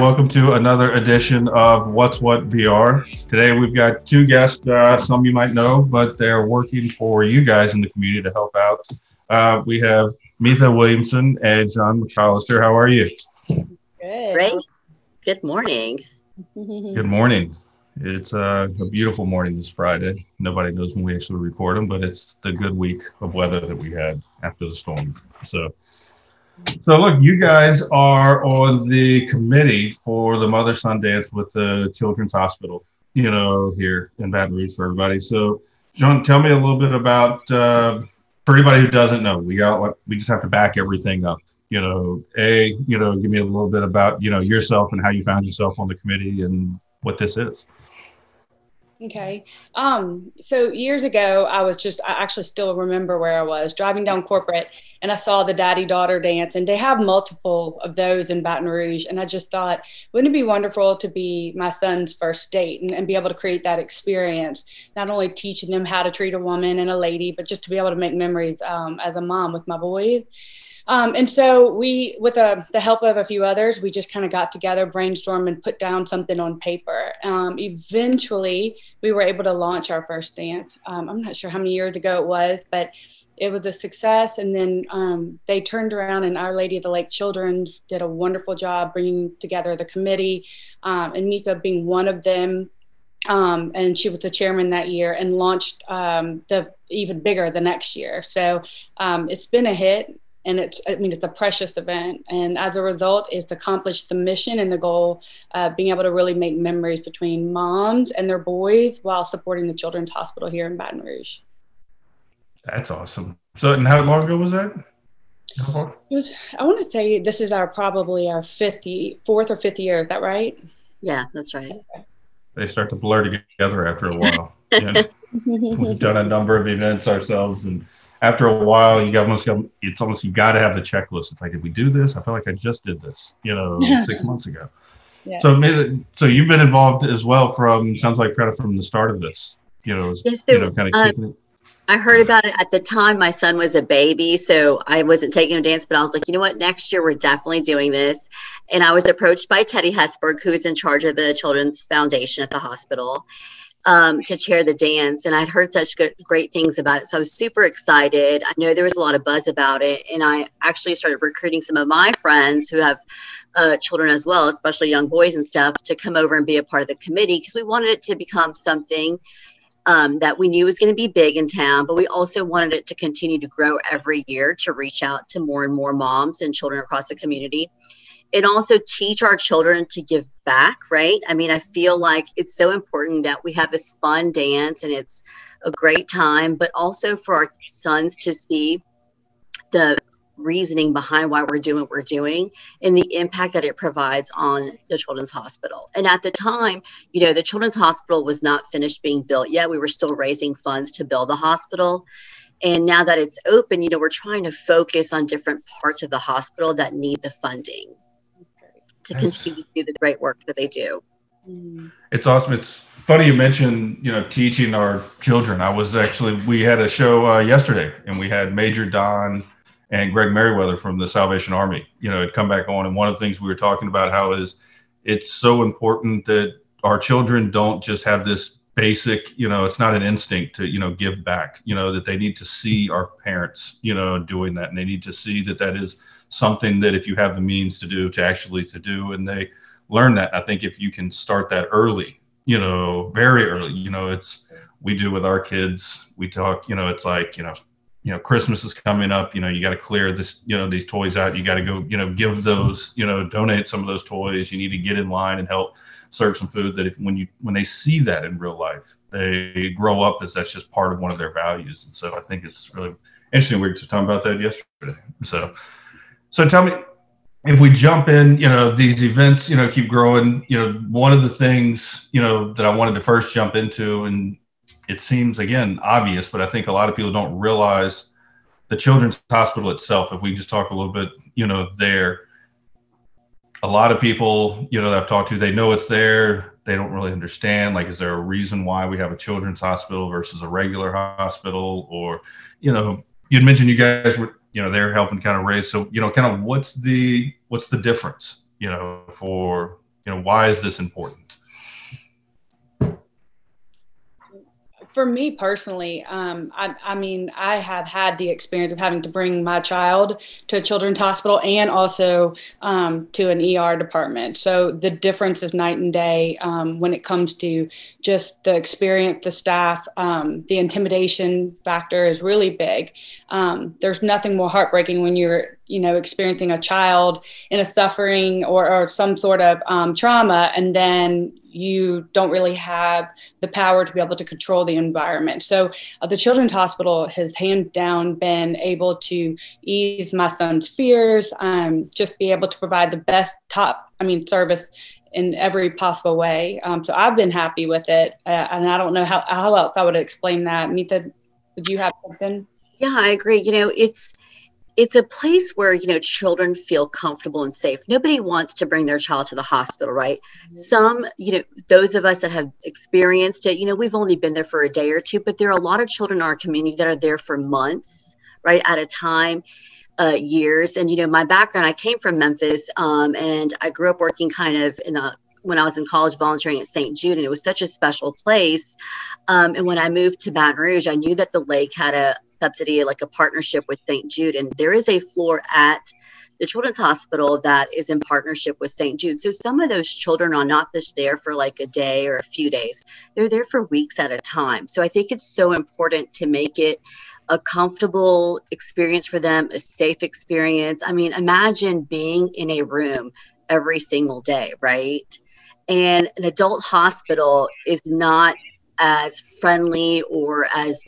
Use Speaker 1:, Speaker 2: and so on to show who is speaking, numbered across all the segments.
Speaker 1: welcome to another edition of What's What BR. Today we've got two guests, uh, some you might know, but they're working for you guys in the community to help out. Uh, we have Mitha Williamson and John McAllister. How are you?
Speaker 2: Good. Great. Good morning.
Speaker 1: Good morning. It's uh, a beautiful morning this Friday. Nobody knows when we actually record them, but it's the good week of weather that we had after the storm. So so look, you guys are on the committee for the mother son dance with the Children's Hospital, you know, here in Baton Rouge for everybody. So, John, tell me a little bit about uh, for anybody who doesn't know. We got we just have to back everything up. You know, a you know, give me a little bit about you know yourself and how you found yourself on the committee and what this is.
Speaker 3: Okay. Um, so years ago, I was just, I actually still remember where I was driving down corporate and I saw the daddy daughter dance, and they have multiple of those in Baton Rouge. And I just thought, wouldn't it be wonderful to be my son's first date and, and be able to create that experience? Not only teaching them how to treat a woman and a lady, but just to be able to make memories um, as a mom with my boys. Um, and so we, with a, uh, the help of a few others, we just kind of got together, brainstormed, and put down something on paper. Um, eventually, we were able to launch our first dance. Um, I'm not sure how many years ago it was, but it was a success. And then um, they turned around, and Our Lady of the Lake Children did a wonderful job bringing together the committee, um, and Mitha being one of them. Um, and she was the chairman that year and launched um, the even bigger the next year. So um, it's been a hit and it's i mean it's a precious event. And as a result it's accomplished the mission and the goal of being able to really make memories between moms and their boys while supporting the children's hospital here in baton rouge.
Speaker 1: That's awesome. So and how long ago was that?
Speaker 3: It was i want to say this is our probably our fifth fourth or fifth year. Is that right?
Speaker 2: Yeah that's right.
Speaker 1: They start to blur together after a while. We've done a number of events ourselves and after a while, you almost it's almost you got to have the checklist. It's like, did we do this? I feel like I just did this, you know, six months ago. Yes. So, so you've been involved as well from sounds like kind of from the start of this, you know, yes, you know, kind of
Speaker 2: um, it. I heard about it at the time my son was a baby, so I wasn't taking him to dance, but I was like, you know what, next year we're definitely doing this. And I was approached by Teddy Hesberg, who's in charge of the Children's Foundation at the hospital um, to chair the dance. And I'd heard such good, great things about it. So I was super excited. I know there was a lot of buzz about it. And I actually started recruiting some of my friends who have uh, children as well, especially young boys and stuff, to come over and be a part of the committee because we wanted it to become something um, that we knew was going to be big in town, but we also wanted it to continue to grow every year to reach out to more and more moms and children across the community and also teach our children to give back, right? I mean, I feel like it's so important that we have this fun dance and it's a great time, but also for our sons to see the reasoning behind why we're doing what we're doing and the impact that it provides on the children's hospital. And at the time, you know, the children's hospital was not finished being built yet. We were still raising funds to build the hospital. And now that it's open, you know, we're trying to focus on different parts of the hospital that need the funding to continue to do the great work that they do.
Speaker 1: It's awesome. It's funny you mentioned, you know, teaching our children. I was actually, we had a show uh, yesterday and we had Major Don and Greg Merriweather from the Salvation Army, you know, had come back on. And one of the things we were talking about how is it's so important that our children don't just have this basic, you know, it's not an instinct to, you know, give back, you know, that they need to see our parents, you know, doing that. And they need to see that that is something that if you have the means to do to actually to do and they learn that i think if you can start that early you know very early you know it's we do with our kids we talk you know it's like you know you know christmas is coming up you know you got to clear this you know these toys out you got to go you know give those you know donate some of those toys you need to get in line and help serve some food that if when you when they see that in real life they grow up as that's just part of one of their values and so i think it's really interesting we were just talking about that yesterday so so tell me, if we jump in, you know, these events, you know, keep growing. You know, one of the things, you know, that I wanted to first jump into, and it seems again obvious, but I think a lot of people don't realize the Children's Hospital itself. If we just talk a little bit, you know, there, a lot of people, you know, that I've talked to, they know it's there. They don't really understand. Like, is there a reason why we have a children's hospital versus a regular hospital? Or, you know, you'd mentioned you guys were you know they're helping kind of raise so you know kind of what's the what's the difference you know for You know, why is this important?
Speaker 3: For me personally, um, I, I, mean, I have had the experience of having to bring my child to a children's hospital and also um, to an ER department. So the difference is night and day um, when it comes to just the experience, the staff, um, the intimidation factor is really big. Um, there's nothing more heartbreaking when you're you know experiencing a child in a suffering or, or some sort of um, trauma and then you don't really have the power to be able to control the environment. So uh, the children's hospital has hands down been able to ease my son's fears um, just be able to provide the best top i mean service in every possible way. Um, so i've been happy with it uh, and i don't know how, how else i would explain that. Nita, would you have something?
Speaker 2: Yeah i agree. You know it's it's a place where you know children feel comfortable and safe nobody wants to bring their child to the hospital right mm-hmm. some you know those of us that have experienced it you know we've only been there for a day or two but there are a lot of children in our community that are there for months right at a time uh, years and you know my background i came from memphis um, and i grew up working kind of in a when I was in college volunteering at St. Jude, and it was such a special place. Um, and when I moved to Baton Rouge, I knew that the lake had a, subsidy, like a partnership with St. Jude. And there is a floor at the Children's Hospital that is in partnership with St. Jude. So some of those children are not just there for like a day or a few days, they're there for weeks at a time. So I think it's so important to make it a comfortable experience for them, a safe experience. I mean, imagine being in a room every single day, right? And an adult hospital is not as friendly or as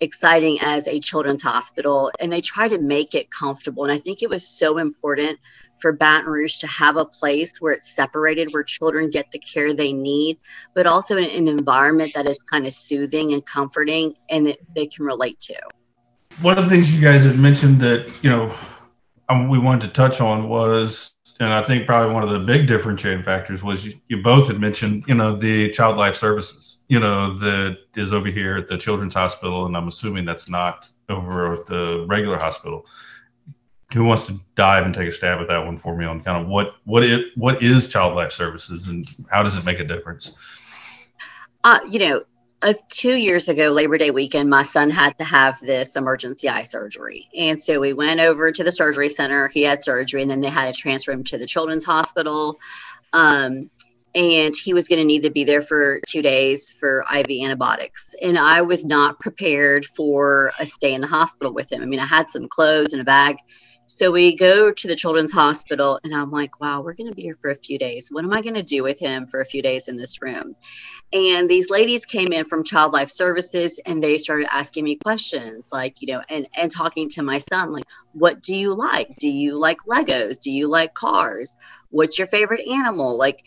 Speaker 2: exciting as a children's hospital and they try to make it comfortable. And i think it was so important for baton rouge to have a place where it's separated where children get the care they need but also in an environment that is kind of soothing and comforting and it, they can relate to.
Speaker 1: One of the things you guys had mentioned that you know um, we wanted to touch on was and I think probably one of the big differentiating factors was you, you, both had mentioned, you know, the child life services, you know, that is over here at the children's hospital, and I'm assuming that's not over at the regular hospital. Who wants to dive and take a stab at that one for me on kind of what what it what is child life services and how does it make a difference?
Speaker 2: Uh, you know, uh, two years ago, Labor Day weekend, my son had to have this emergency eye surgery. And so we went over to the surgery center. He had surgery, and then they had to transfer him to the children's hospital. Um, and he was going to need to be there for two days for IV antibiotics. And I was not prepared for a stay in the hospital with him. I mean, I had some clothes and a bag so we go to the children's hospital, and I'm like, wow, we're going to be here for a few days. What am I going to do with him for a few days in this room? And these ladies came in from Child Life Services, and they started asking me questions, like, you know, and and talking to my son, like, what do you like? Do you like Legos? Do you like cars? What's your favorite animal? Like,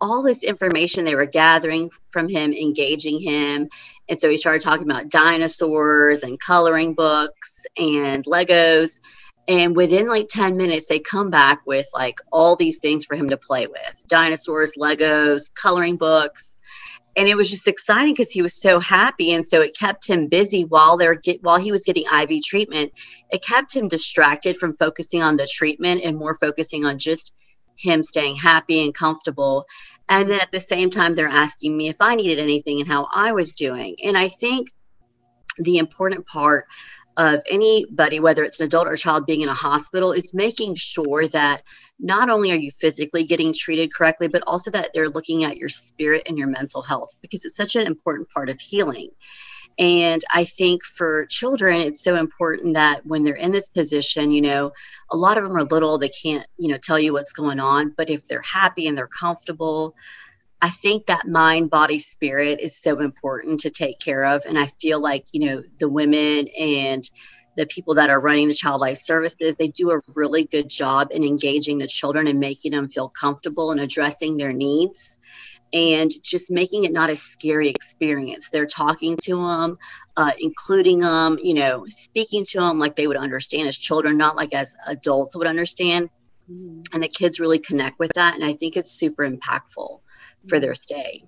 Speaker 2: all this information they were gathering from him, engaging him. And so he started talking about dinosaurs and coloring books and Legos and within like 10 minutes, they come back with like all these things for him to play with dinosaurs, Legos, coloring books. And it was just exciting because he was so happy. And so it kept him busy while they're get, while he was getting IV treatment. It kept him distracted from focusing on the treatment and more focusing on just him staying happy and comfortable. And then at the same time, they're asking me if I needed anything and how I was doing. And I think the important part of anybody, whether it's an adult or child being in a hospital, is making sure that not only are you physically getting treated correctly, but also that they're looking at your spirit and your mental health because it's such an important part of healing. And I think for children, it's so important that when they're in this position, you know, a lot of them are little, they can't, you know, tell you what's going on. But if they're happy and they're comfortable, I think that mind, body, spirit is so important to take care of. And I feel like, you know, the women and the people that are running the child life services, they do a really good job in engaging the children and making them feel comfortable and addressing their needs and just making it not a scary experience. They're talking to them, uh, including them, you know, speaking to them like they would understand as children, not like as adults would understand. Mm-hmm. And the kids really connect with that. And I think it's super impactful for their stay.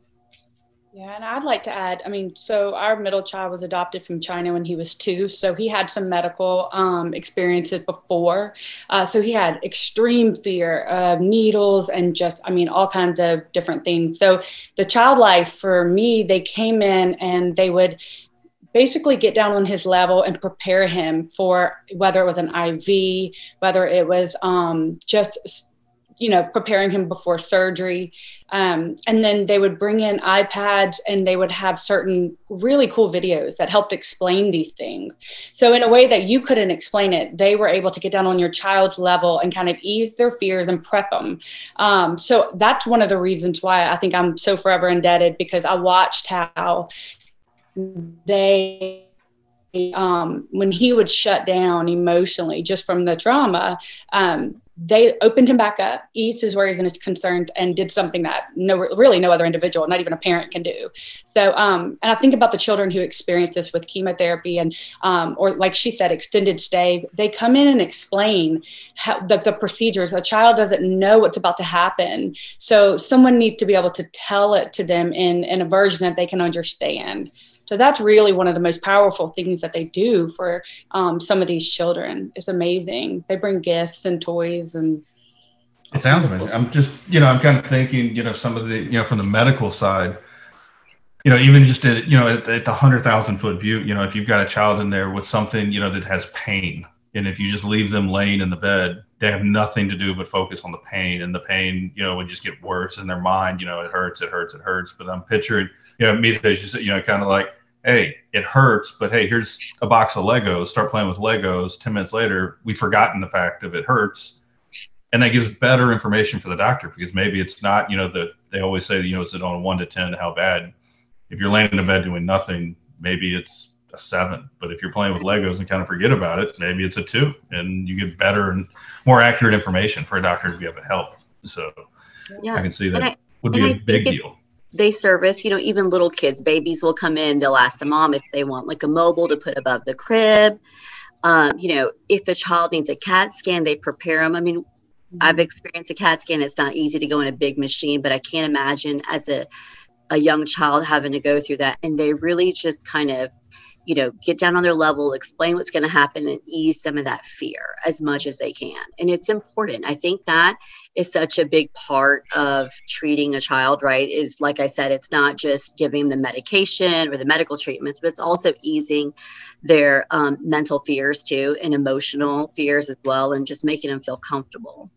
Speaker 3: Yeah, and I'd like to add, I mean, so our middle child was adopted from China when he was two. So he had some medical um, experiences before. Uh, so he had extreme fear of needles and just, I mean, all kinds of different things. So the child life for me, they came in and they would basically get down on his level and prepare him for whether it was an IV, whether it was um, just you know, preparing him before surgery. Um, and then they would bring in iPads and they would have certain really cool videos that helped explain these things. So, in a way that you couldn't explain it, they were able to get down on your child's level and kind of ease their fears and prep them. Um, so, that's one of the reasons why I think I'm so forever indebted because I watched how they um, when he would shut down emotionally just from the trauma, um, they opened him back up, eased his worries and his concerns, and did something that no, really no other individual, not even a parent, can do. So, um, and I think about the children who experience this with chemotherapy and, um, or like she said, extended stay. They come in and explain how the, the procedures. A child doesn't know what's about to happen, so someone needs to be able to tell it to them in in a version that they can understand. So that's really one of the most powerful things that they do for um, some of these children. It's amazing. They bring gifts and toys and.
Speaker 1: It sounds amazing. I'm just, you know, I'm kind of thinking, you know, some of the, you know, from the medical side, you know, even just at, you know, at, at the hundred thousand foot view, you know, if you've got a child in there with something, you know, that has pain, and if you just leave them laying in the bed, they have nothing to do but focus on the pain, and the pain, you know, would just get worse in their mind. You know, it hurts, it hurts, it hurts. But I'm picturing, you know, me as you said, you know, kind of like hey, it hurts, but hey, here's a box of Legos. Start playing with Legos. 10 minutes later, we've forgotten the fact of it hurts. And that gives better information for the doctor because maybe it's not, you know, that they always say, you know, is it on a one to 10, how bad? If you're laying in bed doing nothing, maybe it's a seven. But if you're playing with Legos and kind of forget about it, maybe it's a two and you get better and more accurate information for a doctor to be able to help. So yeah. I can see that I, would be a big deal
Speaker 2: they service, you know, even little kids, babies will come in, they'll ask the mom if they want like a mobile to put above the crib. Um, you know, if a child needs a CAT scan, they prepare them. I mean, mm-hmm. I've experienced a CAT scan. It's not easy to go in a big machine, but I can't imagine as a, a young child having to go through that. And they really just kind of you know, get down on their level, explain what's going to happen, and ease some of that fear as much as they can. And it's important. I think that is such a big part of treating a child, right? Is like I said, it's not just giving them the medication or the medical treatments, but it's also easing their um, mental fears too and emotional fears as well, and just making them feel comfortable.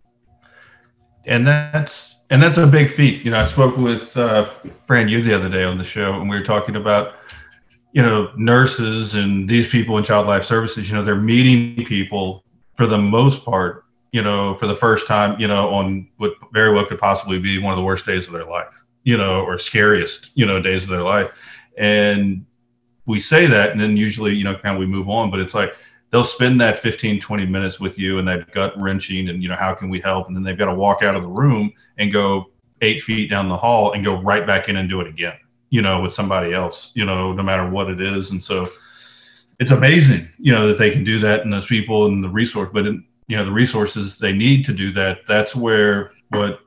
Speaker 1: And that's and that's a big feat. You know, I spoke with uh, Fran Yu the other day on the show, and we were talking about you know, nurses and these people in child life services, you know, they're meeting people for the most part, you know, for the first time, you know, on what very well could possibly be one of the worst days of their life, you know, or scariest, you know, days of their life. And we say that, and then usually, you know, kind of we move on, but it's like they'll spend that 15, 20 minutes with you and that gut wrenching and, you know, how can we help? And then they've got to walk out of the room and go eight feet down the hall and go right back in and do it again you know, with somebody else, you know, no matter what it is. And so it's amazing, you know, that they can do that and those people and the resource, but in, you know, the resources they need to do that. That's where what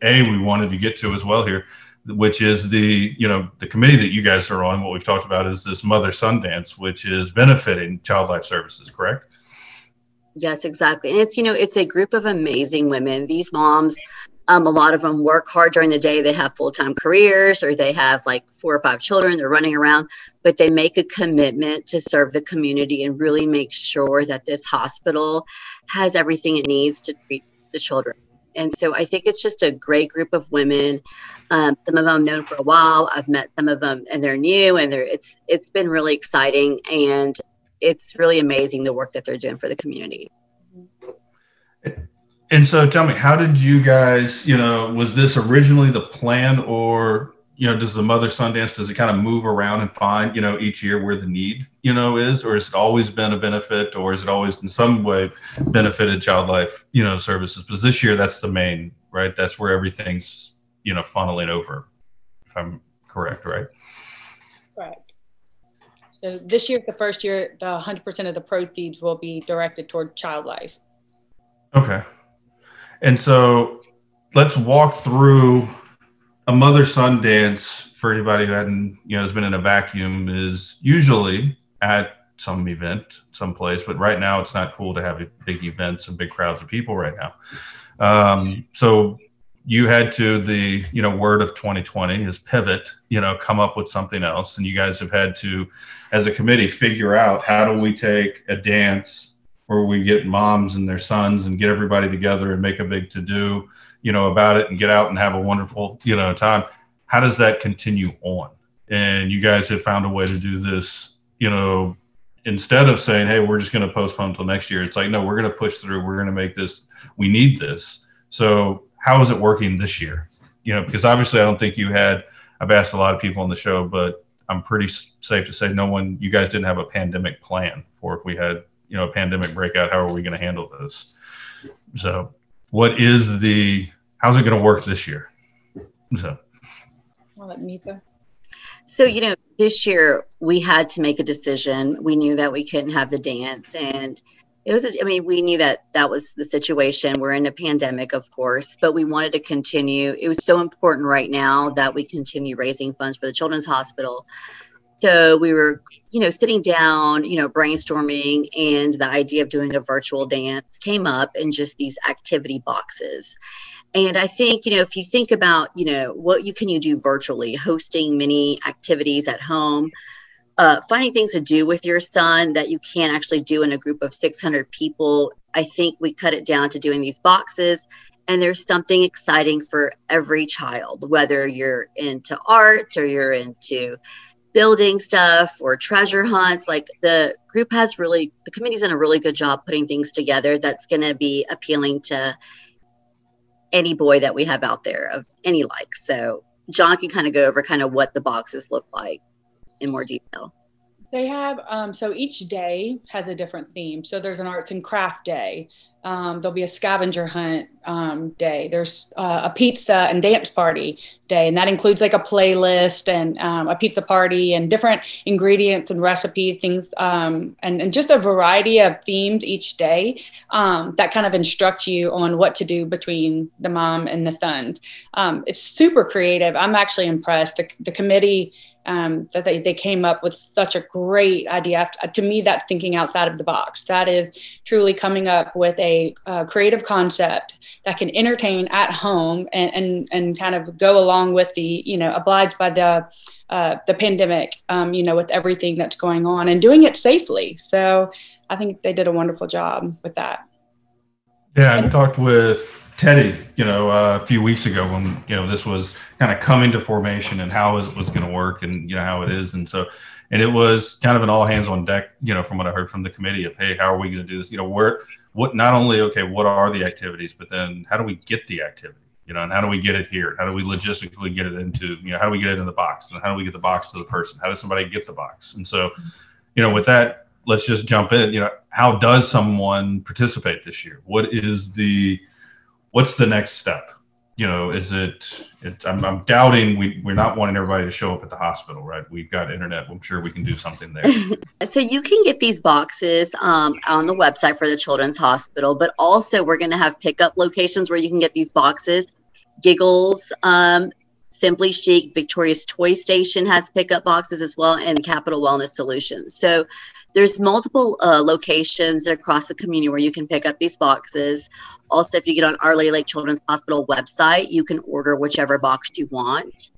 Speaker 1: a we wanted to get to as well here, which is the you know the committee that you guys are on. What we've talked about is this mother son dance, which is benefiting child life services. Correct?
Speaker 2: Yes, exactly. And it's you know it's a group of amazing women. These moms um, a lot of them work hard during the day. They have full time careers or they have like four or five children. They're running around, but they make a commitment to serve the community and really make sure that this hospital has everything it needs to treat the children. And so I think it's just a great group of women. Um, some of them known for a while. I've met some of them, and they're new, and they're it's it's been really exciting, and it's really amazing the work that they're doing for the community.
Speaker 1: And so tell me, how did you guys, you know, was this originally the plan or, you know, does the mother son dance, does it kind of move around and find, you know, each year where the need, you know, is, or has it always been a benefit or is it always in some way benefited child life, you know, services? Because this year that's the main, right? That's where everything's, you know, funneling over, if I'm correct, right?
Speaker 3: Correct. So this year, the first year, the 100% of the proceeds will be directed toward child life.
Speaker 1: Okay. And so let's walk through a mother son dance for anybody who hadn't, you know, has been in a vacuum is usually at some event, some place, But right now, it's not cool to have big events and big crowds of people right now. Um, so you had to the you know word of 2020 is pivot you know come up with something else and you guys have had to as a committee figure out how do we take a dance where we get moms and their sons and get everybody together and make a big to do you know about it and get out and have a wonderful you know time. How does that continue on? And you guys have found a way to do this you know instead of saying hey we're just going to postpone until next year it's like no we're going to push through. We're going to make this we need this. So how is it working this year? You know because obviously i don't think you had i've asked a lot of people on the show but i'm pretty safe to say no one you guys didn't have a pandemic plan for if we had you know a pandemic breakout how are we going to handle this? So what is the how's it going to work this year? So.
Speaker 3: I'll let Mitha.
Speaker 2: so you know this year we had to make a decision. We knew that we couldn't have the dance and it was i mean we knew that that was the situation. We're in a pandemic of course but we wanted to continue. It was so important right now that we continue raising funds for the children's hospital. So we were you know sitting down you know brainstorming and the idea of doing a virtual dance came up in just these activity boxes. And i think you know if you think about you know what you can you do virtually? Hosting many activities at home uh, finding things to do with your son that you can't actually do in a group of 600 people i think we cut it down to doing these boxes. And there's something exciting for every child whether you're into art or you're into building stuff or treasure hunts. Like the group has really, the committee's done a really good job putting things together that's going to be appealing to any boy that we have out there of any like. So John can kind of go over kind of what the boxes look like in more detail.
Speaker 3: They have, um, so each day has a different theme. So there's an arts and craft day. Um, there'll be a scavenger hunt um, day. There's uh, a pizza and dance party day, and that includes like a playlist and um, a pizza party and different ingredients and recipe things, um, and, and, just a variety of themes each day um, that kind of instruct you on what to do between the mom and the sons. Um, it's super creative. I'm actually impressed. The, the committee um, that they, they came up with such a great idea. To me, that's thinking outside of the box. That is truly coming up with a uh, creative concept that can entertain at home and, and, and kind of go along with the, you know, obliged by the, uh, the pandemic, um, you know, with everything that's going on and doing it safely. So I think they did a wonderful job with that.
Speaker 1: Yeah, I talked with Teddy, you know, uh, a few weeks ago when you know this was kind of coming to formation and how it was going to work and you know how it is, and so and it was kind of an all hands on deck, you know, from what I heard from the committee of hey, how are we going to do this? You know, where what not only okay, what are the activities, but then how do we get the activity? You know, and how do we get it here? How do we logistically get it into you know how do we get it in the box and how do we get the box to the person? How does somebody get the box? And so, you know, with that, let's just jump in. You know, how does someone participate this year? What is the what's the next step? You know, is it? it I'm, I'm, doubting we we're not wanting everybody to show up at the hospital, right? We've got internet. I'm sure we can do something there.
Speaker 2: so you can get these boxes um, on the website for the Children's Hospital, but also we're going to have pickup locations where you can get these boxes. Giggles, um, Simply Chic, Victoria's Toy Station has pickup boxes as well, and Capital Wellness Solutions. So there's multiple uh, locations across the community where you can pick up these boxes. Also, if you get on Our Lady Lake Children's Hospital website, you can order whichever box you want.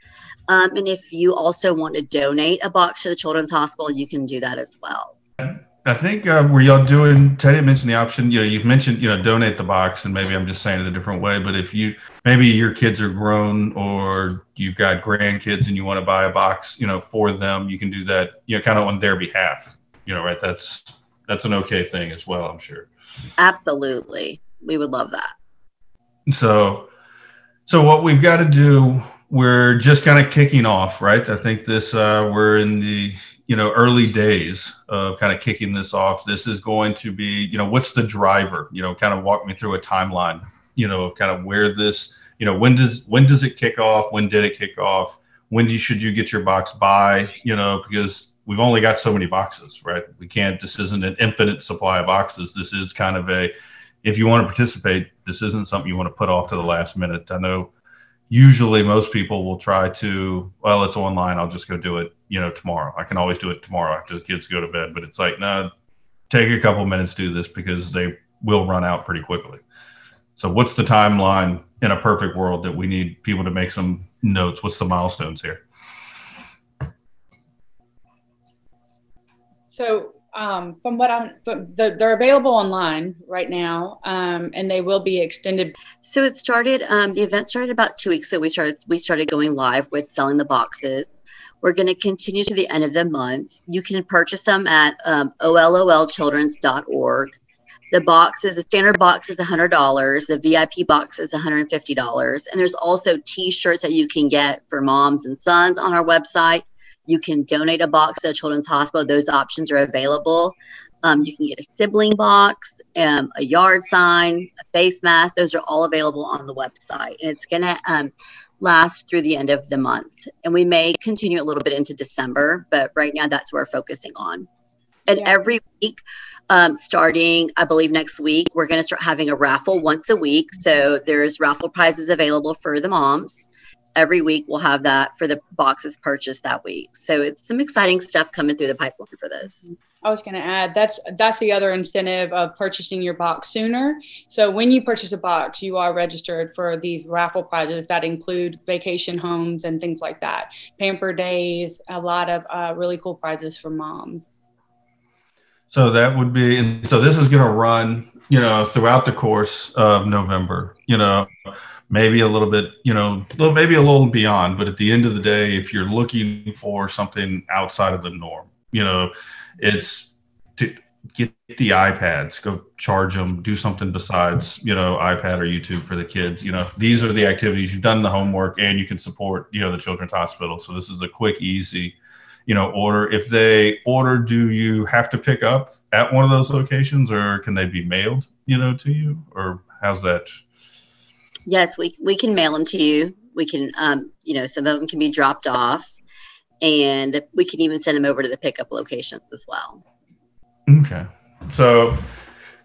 Speaker 2: Um, and if you also want to donate a box to the Children's Hospital, you can do that as well.
Speaker 1: I think uh, were y'all doing? Teddy mentioned the option. You know, you've mentioned you know donate the box, and maybe I'm just saying it a different way. But if you maybe your kids are grown or you've got grandkids and you want to buy a box, you know, for them, you can do that. You know, kind of on their behalf you know, right? That's that's an okay thing as well, I'm sure.
Speaker 2: Absolutely. We would love that.
Speaker 1: So so what we've got to do, we're just kind of kicking off, right? I think this uh we're in the you know early days of kind of kicking this off this is going to be you know what's the driver you know kind of walk me through a timeline you know of kind of where this you know when does when does it kick off when did it kick off when do you, should you get your box by you know because we've only got so many boxes, right? We can't, this isn't an infinite supply of boxes. This is kind of a, if you want to participate, this isn't something you want to put off to the last minute. I know, usually most people will try to well it's online i'll just go do it you know tomorrow i can always do it tomorrow after the kids go to bed but it's like no take a couple minutes to do this because they will run out pretty quickly so what's the timeline in a perfect world that we need people to make some notes what's the milestones here
Speaker 3: so um, from what I'm, the, they're available online right now, um, and they will be extended.
Speaker 2: So it started. Um, the event started about two weeks ago. We started. We started going live with selling the boxes. We're going to continue to the end of the month. You can purchase them at um, ololchildrens.org. The boxes, the standard box is $100. The VIP box is $150. And there's also T-shirts that you can get for moms and sons on our website you can donate a box to a children's hospital. Those options are available. Um, you can get a sibling box, um, a yard sign, a face mask. Those are all available on the website. And it's going to um, last through the end of the month. And we may continue a little bit into December, but right now that's what we're focusing on. And yeah. every week, um, starting, I believe, next week, we're going to start having a raffle once a week. So there's raffle prizes available for the moms every week we'll have that for the boxes purchased that week. So it's some exciting stuff coming through the pipeline for this.
Speaker 3: I was going to add that's that's the other incentive of purchasing your box sooner. So when you purchase a box, you are registered for these raffle prizes that include vacation homes and things like that, pamper days, a lot of uh, really cool prizes for moms.
Speaker 1: So that would be, and so this is going to run, you know, throughout the course of November. You know, maybe a little bit, you know, maybe a little beyond. But at the end of the day, if you're looking for something outside of the norm, you know, it's to get the iPads, go charge them, do something besides, you know, iPad or YouTube for the kids. You know, these are the activities you've done the homework and you can support, you know, the Children's Hospital. So this is a quick, easy, you know, order. If they order, do you have to pick up at one of those locations or can they be mailed, you know, to you or how's that?
Speaker 2: Yes, we, we can mail them to you. We can, um, you know, some of them can be dropped off, and we can even send them over to the pickup locations as well.
Speaker 1: Okay. So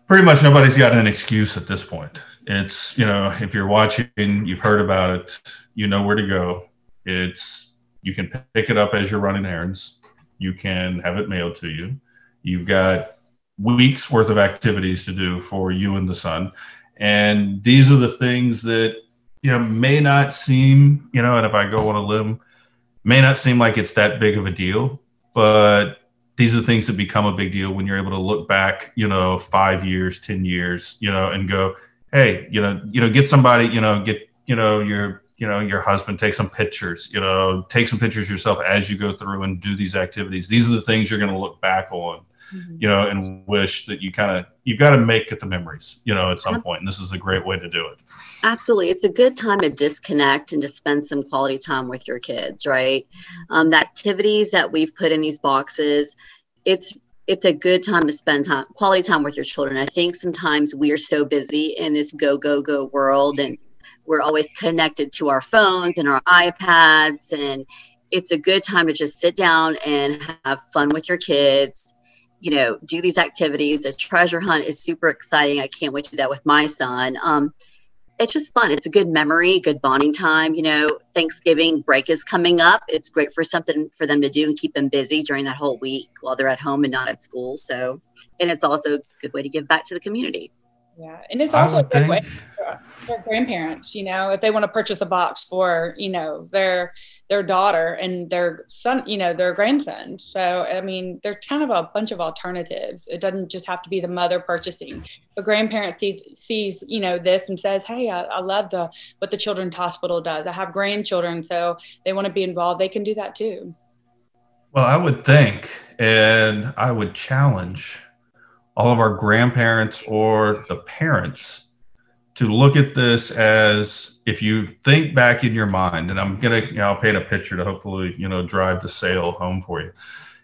Speaker 1: pretty much nobody's got an excuse at this point. It's, you know, if you're watching, you've heard about it, you know where to go. It's, you can pick it up as you're running errands. You can have it mailed to you. You've got weeks worth of activities to do for you and the son. And these are the things that, you know, may not seem, you know, and if I go on a limb, may not seem like it's that big of a deal, but these are the things that become a big deal when you're able to look back, you know, five years, 10 years, you know, and go, hey, you know, you know, get somebody, you know, get, you know, your, you know, your husband, take some pictures, you know, take some pictures yourself as you go through and do these activities. These are the things you're going to look back on mm-hmm. you know, and wish that you kind of you've got to make it the memories, you know, at some point. And this is a great way to do it.
Speaker 2: Absolutely, it's a good time to disconnect and to spend some quality time with your kids, right? Um, the activities that we've put in these boxes, it's it's a good time to spend time quality time with your children. I think sometimes we are so busy in this go go go world and we're always connected to our phones and our iPads and it's a good time to just sit down and have fun with your kids you know, do these activities. A treasure hunt is super exciting. I can't wait to do that with my son. Um, it's just fun. It's a good memory, good bonding time. You know, Thanksgiving break is coming up. It's great for something for them to do and keep them busy during that whole week while they're at home and not at school. So, and it's also a good way to give back to the community.
Speaker 3: Yeah, and it's also a good think... way for grandparents. You know, if they want to purchase a box for you know their their daughter and their son, you know, their grandson. So, I mean, there's kind of a bunch of alternatives. It doesn't just have to be the mother purchasing. A grandparent see, sees, you know, this and says, "Hey, I, I love the what the Children's Hospital does. I have grandchildren, so they want to be involved. They can do that too."
Speaker 1: Well, I would think, and I would challenge all of our grandparents or the parents to look at this as if you think back in your mind, and I'm gonna, you know, I'll paint a picture to hopefully, you know, drive the sale home for you.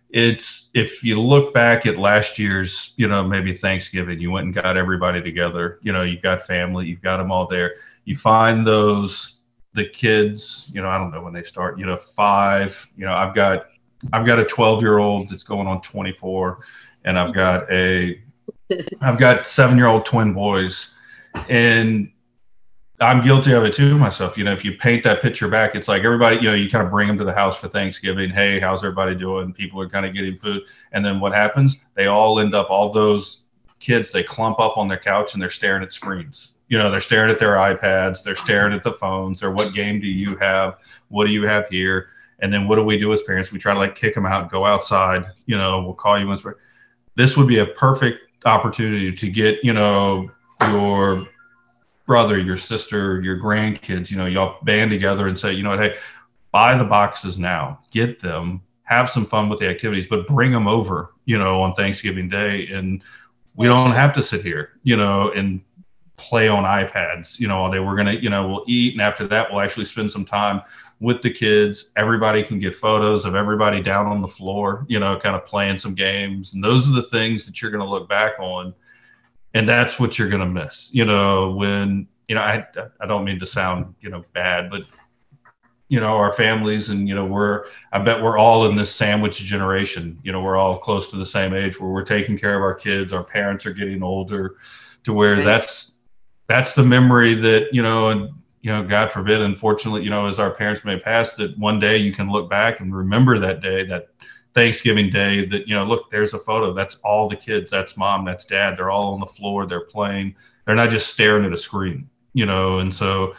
Speaker 1: It's if you look back at last year's, you know, maybe Thanksgiving, you went and got everybody together. You know, you've got family, you've got them all there. You find those the kids, you know, I don't know when they start, you know, five. You know, I've got I've got a 12 year old that's going on 24, and I've mm-hmm. got a I've got seven year old twin boys and I'm guilty of it too myself. You know, if you paint that picture back, it's like everybody, you know, you kind of bring them to the house for Thanksgiving. Hey, how's everybody doing? People are kind of getting food. And then what happens? They all end up, all those kids, they clump up on their couch and they're staring at screens. You know, they're staring at their iPads, they're staring at the phones, or what game do you have? What do you have here? And then what do we do as parents? We try to like kick them out, go outside, you know, we'll call you once. This would be a perfect opportunity to get, you know, your brother, your sister, your grandkids, you know, y'all band together and say, you know what, hey, buy the boxes now, get them, have some fun with the activities, but bring them over, you know, on Thanksgiving Day. And we don't have to sit here, you know, and play on iPads, you know, all day. We're going to, you know, we'll eat. And after that, we'll actually spend some time with the kids. Everybody can get photos of everybody down on the floor, you know, kind of playing some games. And those are the things that you're going to look back on and that's what you're going to miss you know when you know i i don't mean to sound you know bad but you know our families and you know we're i bet we're all in this sandwich generation you know we're all close to the same age where we're taking care of our kids our parents are getting older to where right. that's that's the memory that you know and you know god forbid unfortunately you know as our parents may pass that one day you can look back and remember that day that Thanksgiving Day that, you know, look, there's a photo. That's all the kids. That's mom. That's dad. They're all on the floor. They're playing. They're not just staring at a screen, you know. And so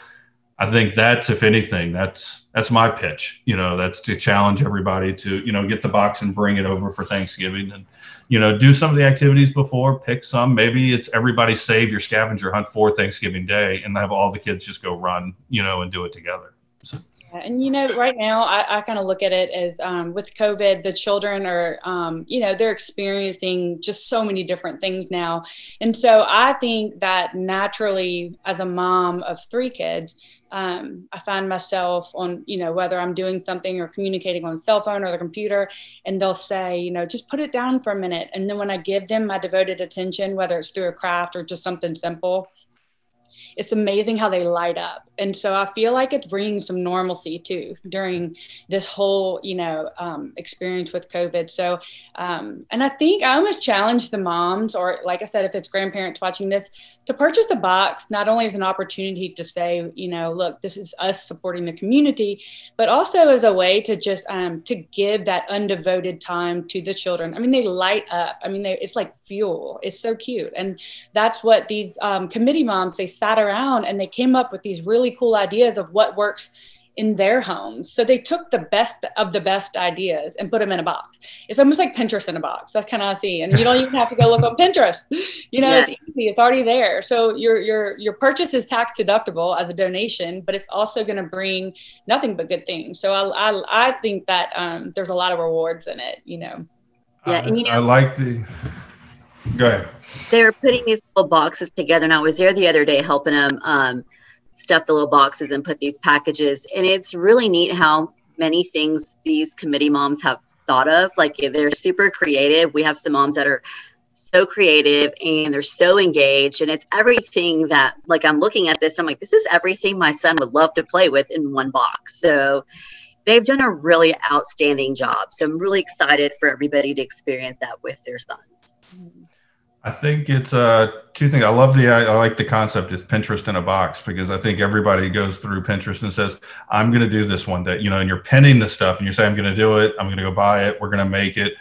Speaker 1: I think that's, if anything, that's that's my pitch. You know, that's to challenge everybody to, you know, get the box and bring it over for Thanksgiving and, you know, do some of the activities before, pick some. Maybe it's everybody save your scavenger hunt for Thanksgiving Day and have all the kids just go run, you know, and do it together. So.
Speaker 3: And you know, right now, I, I kind of look at it as um, with COVID, the children are, um, you know, they're experiencing just so many different things now. And so I think that naturally, as a mom of three kids, um, I find myself on, you know, whether I'm doing something or communicating on the cell phone or the computer, and they'll say, you know, just put it down for a minute. And then when I give them my devoted attention, whether it's through a craft or just something simple, it's amazing how they light up. And so I feel like it's bringing some normalcy too during this whole, you know, um, experience with COVID. So, um, and I think I almost challenge the moms, or like I said, if it's grandparents watching this, to purchase a box not only as an opportunity to say, you know, look, this is us supporting the community, but also as a way to just um, to give that undevoted time to the children. I mean, they light up. I mean, they, it's like fuel. It's so cute, and that's what these um, committee moms they sat around and they came up with these really cool ideas of what works in their homes. So they took the best of the best ideas and put them in a box. It's almost like Pinterest in a box. That's kind of I see. And you don't even have to go look on Pinterest. You know, yeah. it's easy. It's already there. So your your your purchase is tax deductible as a donation, but it's also going to bring nothing but good things. So I I, I think that um, there's a lot of rewards in it. You know.
Speaker 2: Yeah, and you know,
Speaker 1: I like the. Go ahead.
Speaker 2: They're putting these little boxes together. And I was there the other day helping them. Um, stuff the little boxes and put these packages. And it's really neat how many things these committee moms have thought of. Like they're super creative. We have some moms that are so creative and they're so engaged and it's everything that like i'm looking at this i'm like this is everything my son would love to play with in one box so they've done a really outstanding job so i'm really excited for everybody to experience that with their sons
Speaker 1: I think it's uh, two things. I love the I, like the concept is Pinterest in a box because I think everybody goes through Pinterest and says, "I'm going to do this one day," you know, and you're pinning the stuff and you say, "I'm going to do it. I'm going to go buy it. We're going to make it,"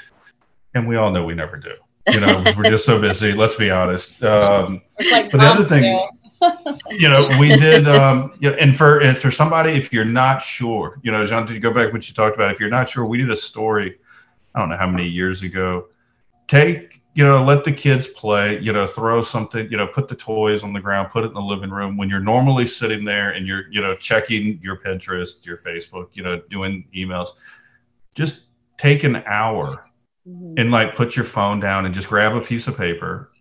Speaker 1: and we all know we never do. You know, we're just so busy. Let's be honest. Um, like but the other thing, you know, we did. Um, you know, and for and for somebody, if you're not sure, you know, John, did you go back what you talked about? If you're not sure, we did a story. I don't know how many years ago. Take you know, let the kids play, you know, throw something, you know, put the toys on the ground, put it in the living room when you're normally sitting there and you're, you know, checking your Pinterest, your Facebook, you know, doing emails. Just take an hour mm-hmm. and like put your phone down and just grab a piece of paper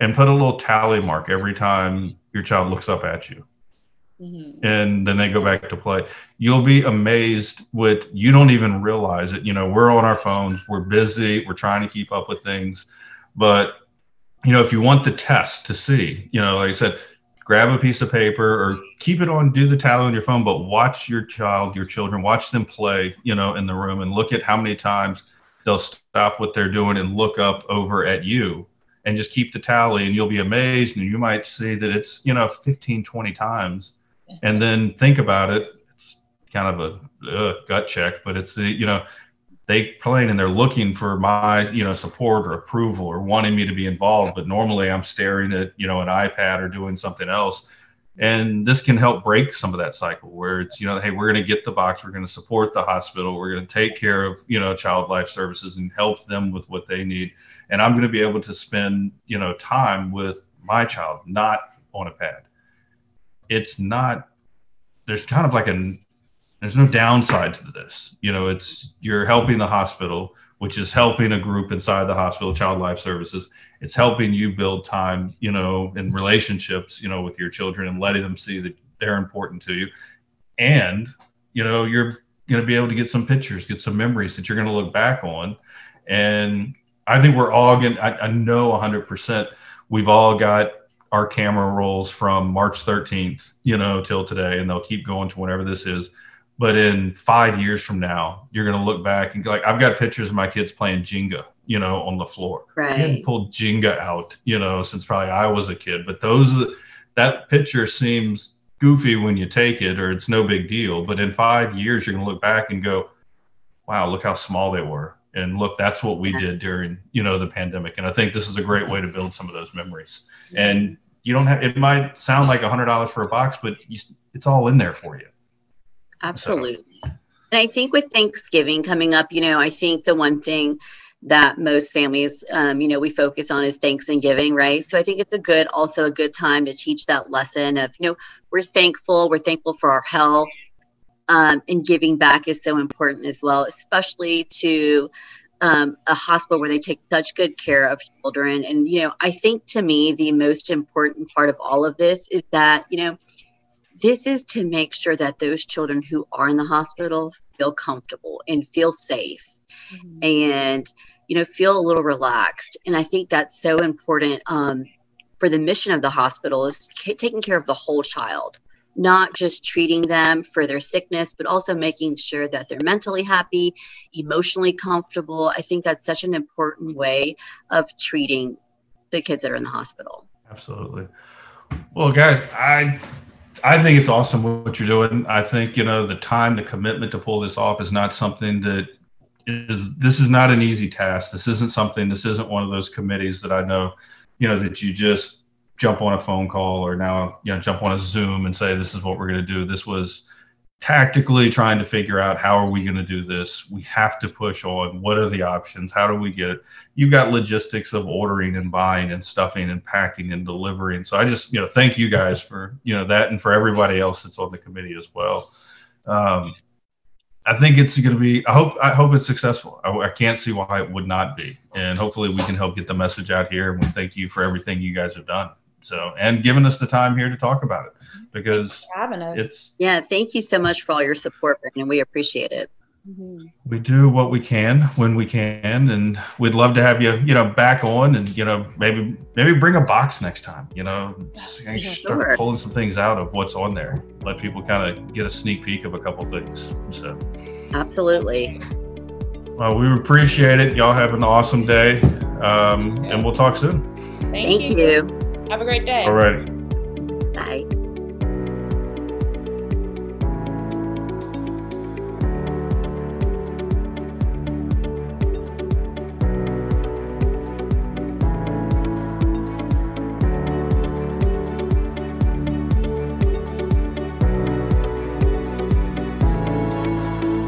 Speaker 1: and put a little tally mark every time your child looks up at you. Mm-hmm. And then they go back to play. You'll be amazed with you don't even realize it. You know, we're on our phones, we're busy, we're trying to keep up with things but you know, if you want the test to see, you know, like I said, grab a piece of paper or keep it on, do the tally on your phone, but watch your child, your children, watch them play, you know, in the room and look at how many times they'll stop what they're doing and look up over at you and just keep the tally and you'll be amazed and you might see that it's you know 15 20 times. And then think about it. It's kind of a uh, gut check but it's the you know they playing and they're looking for my you know support or approval or wanting me to be involved but normally i'm staring at you know an ipad or doing something else. And this can help break some of that cycle where it's you know hey we're going to get the box we're going to support the hospital we're going to take care of you know child life services and help them with what they need. And i'm going to be able to spend you know time with my child not on a pad. It's not there's kind of like a there's no downside to this. You know it's you're helping the hospital which is helping a group inside the hospital child life services. It's helping you build time you know in relationships you know with your children and letting them see that they're important to you. And you know you're going to be able to get some pictures get some memories that you're going to look back on. And i think we're all going I, I know 100% we've all got our camera rolls from march 13th you know till today and they'll keep going to whenever this is but in five years from now, you're going to look back and go like, I've got pictures of my kids playing Jenga, you know, on the floor.
Speaker 2: Right.
Speaker 1: Hadn't pulled Jenga out, you know, since probably I was a kid. But those, that picture seems goofy when you take it, or it's no big deal. But in five years, you're going to look back and go, wow, look how small they were. And look, that's what we did during, you know, the pandemic. And I think this is a great way to build some of those memories. And you don't have, it might sound like a hundred dollars for a box, but you, it's all in there for you.
Speaker 2: Absolutely. And I think with Thanksgiving coming up, you know, I think the one thing that most families, um, you know, we focus on is Thanksgiving, right? So I think it's a good, also a good time to teach that lesson of, you know, we're thankful, we're thankful for our health, um, and giving back is so important as well, especially to um, a hospital where they take such good care of children. And, you know, I think to me, the most important part of all of this is that, you know, this is to make sure that those children who are in the hospital feel comfortable and feel safe mm-hmm. and you know feel a little relaxed. And i think that's so important um, for the mission of the hospital is taking care of the whole child not just treating them for their sickness but also making sure that they're mentally happy emotionally comfortable. I think that's such an important way of treating the kids that are in the hospital.
Speaker 1: Absolutely. Well guys i I think it's awesome what you're doing. I think you know the time, the commitment to pull this off is not something that is. This is not an easy task. This isn't something. This isn't one of those committees that I know, you know, that you just jump on a phone call or now you know jump on a Zoom and say this is what we're going to do. This was tactically trying to figure out how are we going to do this? We have to push on. What are the options? How do we get you've got logistics of ordering and buying and stuffing and packing and delivering. So i just you know thank you guys for you know that and for everybody else that's on the committee as well. Um, i think it's going to be i hope i hope it's successful. I, I can't see why it would not be. And hopefully we can help get the message out here. And we thank you for everything you guys have done so, and giving us the time here to talk about it because it's.
Speaker 2: Yeah, thank you so much for all your support, and we appreciate it.
Speaker 1: Mm-hmm. We do what we can when we can, and we'd love to have you, you know, back on, and you know, maybe maybe bring a box next time. You know, start sure. pulling some things out of what's on there. Let people kind of get a sneak peek of a couple things. So,
Speaker 2: absolutely.
Speaker 1: Well, we appreciate it. Y'all have an awesome day, um, and we'll talk soon.
Speaker 2: Thank, Thank you. you.
Speaker 3: Have a great day.
Speaker 1: All right.
Speaker 2: Bye.